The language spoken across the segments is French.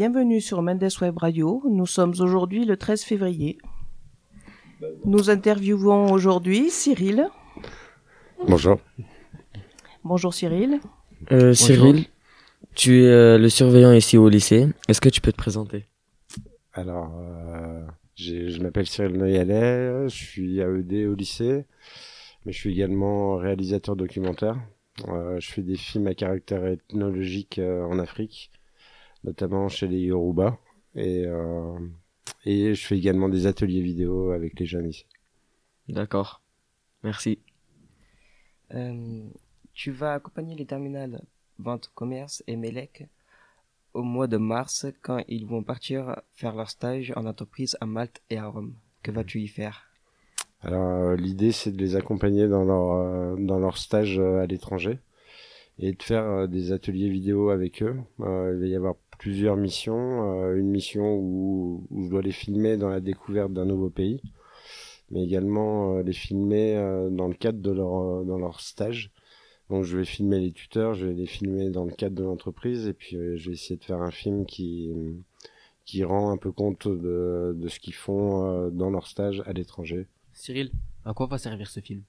Bienvenue sur Mendes Web Radio. Nous sommes aujourd'hui le 13 février. Nous interviewons aujourd'hui Cyril. Bonjour. Bonjour Cyril. Euh, Cyril, tu es euh, le surveillant ici au lycée. Est-ce que tu peux te présenter? Alors, euh, j'ai- je m'appelle Cyril Noyalet, je suis AED au lycée, mais je suis également réalisateur documentaire. Euh, je fais des films à caractère ethnologique euh, en Afrique, notamment chez les Yoruba, et, euh, et je fais également des ateliers vidéo avec les jeunes ici. D'accord. Merci. Euh, tu vas accompagner les terminales vente commerce et Melec au mois de mars quand ils vont partir faire leur stage en entreprise à Malte et à Rome. Que vas-tu y faire? Alors euh, l'idée c'est de les accompagner dans leur dans leur stage à l'étranger et de faire des ateliers vidéo avec eux. Euh, il va y avoir plusieurs missions, Euh, une mission où, je dois les filmer dans la découverte d'un nouveau pays, mais également euh, les filmer euh, dans le cadre de leur dans leur stage. Donc je vais filmer les tuteurs, je vais les filmer dans le cadre de l'entreprise et puis je vais essayer de faire un film qui qui rend un peu compte de, de ce qu'ils font dans leur stage à l'étranger. Cyril, à quoi va servir ce film?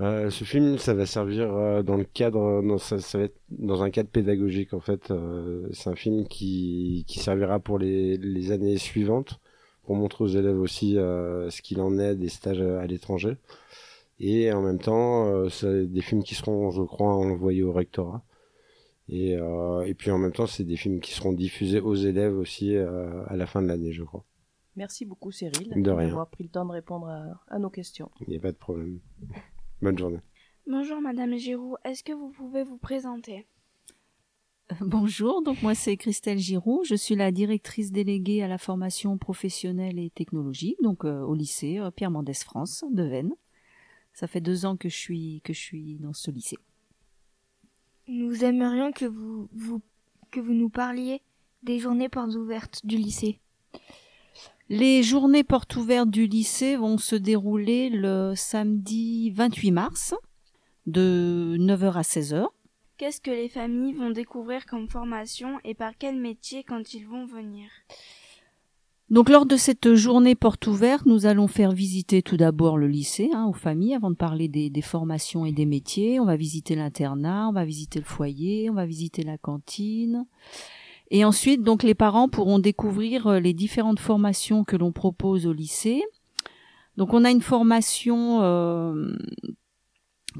Euh, ce film, ça va servir euh, dans le cadre, ça, ça va être dans un cadre pédagogique en fait. Euh, c'est un film qui, qui servira pour les, les années suivantes, pour montrer aux élèves aussi ce qu'il en est des stages à, à l'étranger. Et en même temps, c'est des films qui seront, je crois, envoyés au rectorat. Et, et puis en même temps, c'est des films qui seront diffusés aux élèves aussi à la fin de l'année, je crois. Merci beaucoup Cyril d'avoir pris le temps de répondre à, à nos questions. Il n'y a pas de problème. Bonne journée. Bonjour Madame Giroux, est-ce que vous pouvez vous présenter? Bonjour, donc moi c'est Christelle Giroux, je suis la directrice déléguée à la formation professionnelle et technologique, donc euh, au lycée euh, Pierre Mendès France de Vennes. Ça fait deux ans que je suis que je suis dans ce lycée. Nous aimerions que vous, vous que vous nous parliez des journées portes ouvertes du lycée. Les journées portes ouvertes du lycée vont se dérouler le samedi 28 mars de 9h à 16h. Qu'est-ce que les familles vont découvrir comme formation et par quel métier quand ils vont venir? Donc lors de cette journée porte ouverte, nous allons faire visiter tout d'abord le lycée hein, aux familles avant de parler des, des formations et des métiers. On va visiter l'internat, on va visiter le foyer, on va visiter la cantine. Et ensuite, donc les parents pourront découvrir euh, les différentes formations que l'on propose au lycée. Donc on a une formation euh,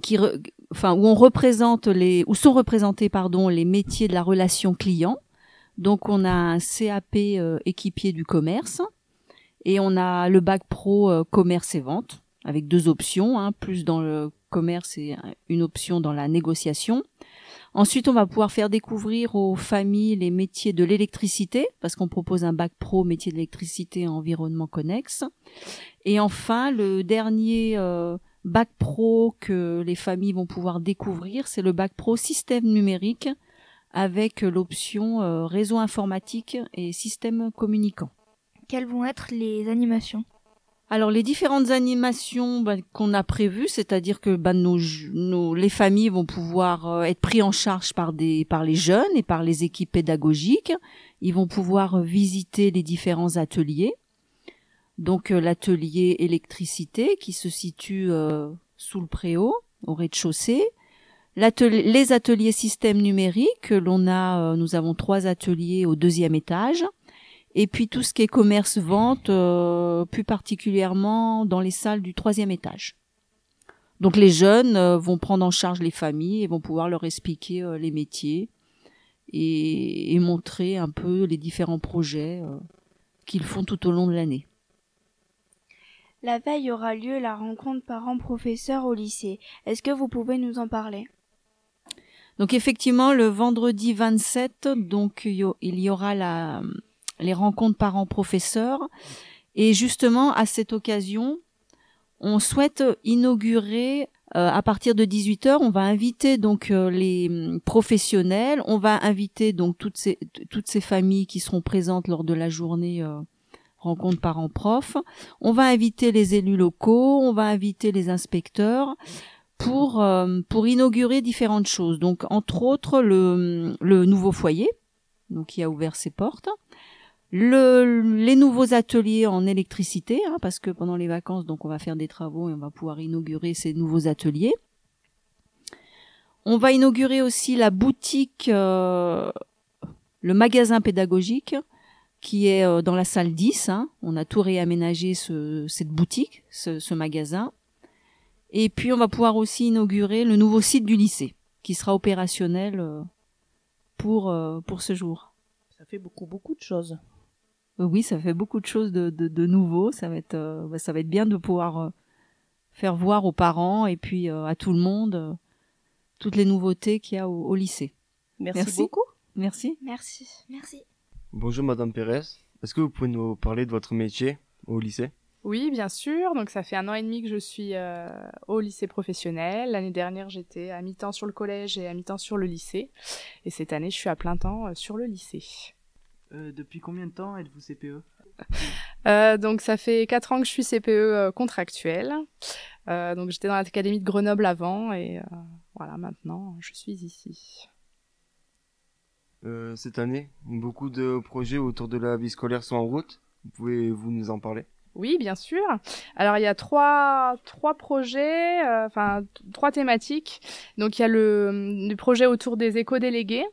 qui, re- enfin où on représente les, où sont représentés pardon les métiers de la relation client. Donc on a un CAP euh, équipier du commerce et on a le bac pro euh, commerce et vente avec deux options, hein, plus dans le commerce et une option dans la négociation. Ensuite, on va pouvoir faire découvrir aux familles les métiers de l'électricité parce qu'on propose un bac pro métier de l'électricité environnement connexe. Et enfin, le dernier euh, bac pro que les familles vont pouvoir découvrir, c'est le bac pro système numérique avec l'option euh, réseau informatique et système communicant. Quelles vont être les animations? Alors les différentes animations bah, qu'on a prévues, c'est-à-dire que bah, nos, nos- les familles vont pouvoir euh, être pris en charge par des par les jeunes et par les équipes pédagogiques. Ils vont pouvoir euh, visiter les différents ateliers. Donc euh, l'atelier électricité qui se situe euh, sous le préau au rez-de-chaussée. Les ateliers système numérique, l'on a, nous avons trois ateliers au deuxième étage. Et puis tout ce qui est commerce-vente, euh, plus particulièrement dans les salles du troisième étage. Donc les jeunes euh, vont prendre en charge les familles et vont pouvoir leur expliquer euh, les métiers et, et montrer un peu les différents projets euh, qu'ils font tout au long de l'année. La veille aura lieu la rencontre parents-professeurs au lycée. Est-ce que vous pouvez nous en parler? Donc effectivement, le vendredi 27, donc il y a- il y aura la, les rencontres parents-professeurs. Et justement, à cette occasion, on souhaite inaugurer euh, à partir de 18h, on va inviter donc euh, les hum, professionnels, on va inviter donc toutes ces toutes ces familles qui seront présentes lors de la journée euh, rencontre parents-prof. On va inviter les élus locaux, on va inviter les inspecteurs pour euh, pour inaugurer différentes choses. Donc entre autres le le nouveau foyer donc qui a ouvert ses portes. Le, les nouveaux ateliers en électricité, hein, parce que pendant les vacances, donc on va faire des travaux et on va pouvoir inaugurer ces nouveaux ateliers. On va inaugurer aussi la boutique, euh, le magasin pédagogique, qui est euh, dans la salle 10. Hein. On a tout réaménagé ce, cette boutique, ce, ce magasin. Et puis on va pouvoir aussi inaugurer le nouveau site du lycée, qui sera opérationnel euh, pour, euh, pour ce jour. Ça fait beaucoup, beaucoup de choses. Oui, ça fait beaucoup de choses de, de, de nouveau. Ça va être, euh, bah, ça va être bien de pouvoir euh, faire voir aux parents et puis euh, à tout le monde euh, toutes les nouveautés qu'il y a au, au lycée. Merci, Merci. beaucoup. Merci. Merci. Merci. Bonjour Madame Pérez. Est-ce que vous pouvez nous parler de votre métier au lycée? Oui, bien sûr. Donc ça fait un an et demi que je suis euh, au lycée professionnel. L'année dernière, j'étais à mi-temps sur le collège et à mi-temps sur le lycée. Et cette année, je suis à plein temps euh, sur le lycée. Euh, depuis combien de temps êtes-vous CPE Euh, donc ça fait quatre ans que je suis CPE euh, contractuel. Euh, donc j'étais dans l'académie de Grenoble avant et euh, voilà maintenant je suis ici. Euh, Cette année, beaucoup de projets autour de la vie scolaire sont en route. Pouvez-vous nous en parler? Oui, bien sûr. Alors il y a trois trois projets, euh, enfin trois thématiques. Donc il y a le, le projet autour des éco-délégués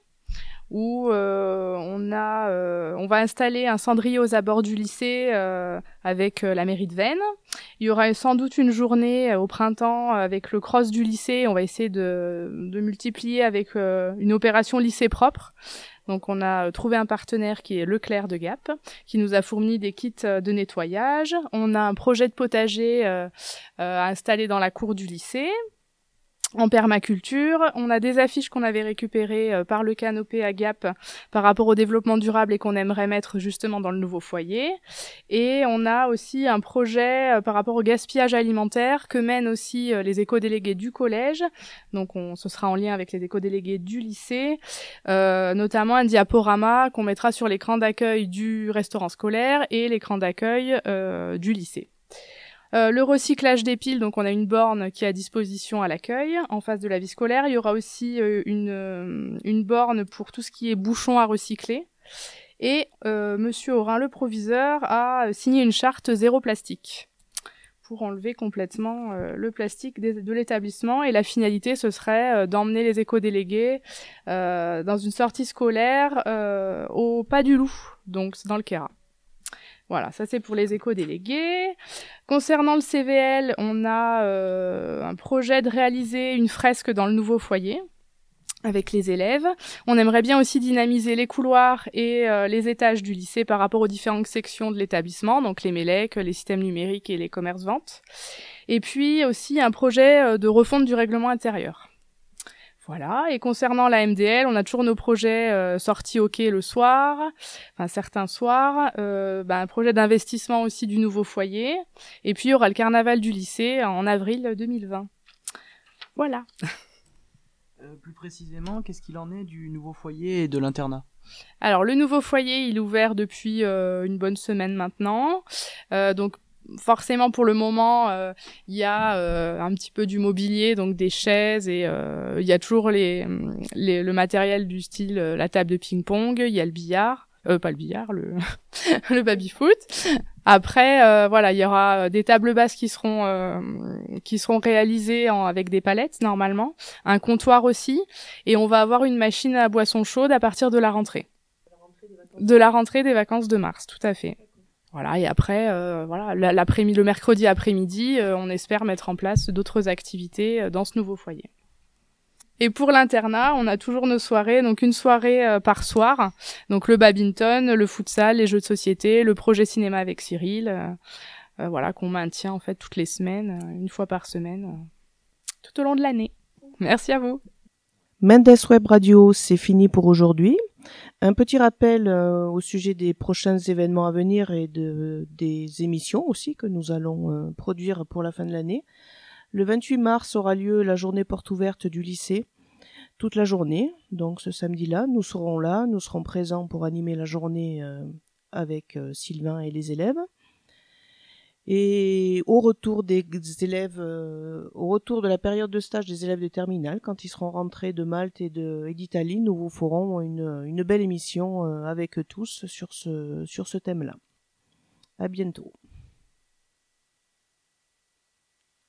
où euh, on a euh, on va installer un cendrier aux abords du lycée euh, avec la mairie de Vennes. Il y aura sans doute une journée au printemps avec le cross du lycée. On va essayer de, de multiplier avec une opération lycée propre. Donc on a trouvé un partenaire qui est Leclerc de Gap, qui nous a fourni des kits de nettoyage. On a un projet de potager euh, à installer dans la cour du lycée. En permaculture, on a des affiches qu'on avait récupérées euh, par le canopé à Gap par rapport au développement durable et qu'on aimerait mettre justement dans le nouveau foyer. Et on a aussi un projet euh, par rapport au gaspillage alimentaire que mènent aussi euh, les éco-délégués du collège. Donc on, ce sera en lien avec les éco-délégués du lycée, notamment un diaporama qu'on mettra sur l'écran d'accueil du restaurant scolaire et l'écran d'accueil du lycée. Euh, le recyclage des piles, donc on a une borne qui est à disposition à l'accueil en face de la vie scolaire. Il y aura aussi euh, une, euh, une borne pour tout ce qui est bouchons à recycler. Et euh, Monsieur Aurin, le proviseur, a signé une charte zéro plastique pour enlever complètement le plastique de l'établissement. Et la finalité, ce serait d'emmener les éco-délégués dans une sortie scolaire au Pas du Loup, donc dans le Kéra. Voilà, ça c'est pour les éco-délégués. Concernant le CVL, on a euh, un projet de réaliser une fresque dans le nouveau foyer avec les élèves. On aimerait bien aussi dynamiser les couloirs et euh, les étages du lycée par rapport aux différentes sections de l'établissement, donc les MELEC, les systèmes numériques et les commerces-ventes. Et puis aussi un projet euh, de refonte du règlement intérieur. Voilà, et concernant la MDL, on a toujours nos projets euh, sortis au quai le soir, enfin certains soirs, euh, bah, un projet d'investissement aussi du nouveau foyer, et puis il y aura le carnaval du lycée en avril 2020. Voilà. Euh, Plus précisément, qu'est-ce qu'il en est du nouveau foyer et de l'internat? Alors le nouveau foyer, il est ouvert depuis une bonne semaine maintenant. Donc forcément pour le moment, euh, il y a euh, un petit peu du mobilier, donc des chaises et euh, il y a toujours les, les- le matériel du style euh, la table de ping-pong, il y a le billard, pas le billard, le le baby-foot. Après, euh, voilà, il y aura des tables basses qui seront qui seront réalisées en- avec des palettes normalement, un comptoir aussi, et on va avoir une machine à boisson chaude à partir de la rentrée. De la rentrée des vacances de mars, tout à fait. Voilà, et après, euh, voilà, la- l'après-midi, le mercredi après-midi, euh, on espère mettre en place d'autres activités euh, dans ce nouveau foyer. Et pour l'internat, on a toujours nos soirées, donc une soirée par soir, donc le badminton, le futsal, les jeux de société, le projet cinéma avec Cyril, voilà, qu'on maintient en fait toutes les semaines, une fois par semaine, tout au long de l'année. Merci à vous. Mendes Web Radio, c'est fini pour aujourd'hui. Un petit rappel euh, au sujet des prochains événements à venir et de, des émissions aussi que nous allons euh, produire pour la fin de l'année. Le 28 mars aura lieu la journée porte ouverte du lycée, toute la journée. Donc ce samedi-là, nous serons là, nous serons présents pour animer la journée euh, avec Sylvain et les élèves. Et au retour des élèves, euh, au retour de la période de stage des élèves de terminale, quand ils seront rentrés de Malte et d'Italie, nous vous ferons une, belle émission euh, avec tous sur ce sur ce thème-là. À bientôt.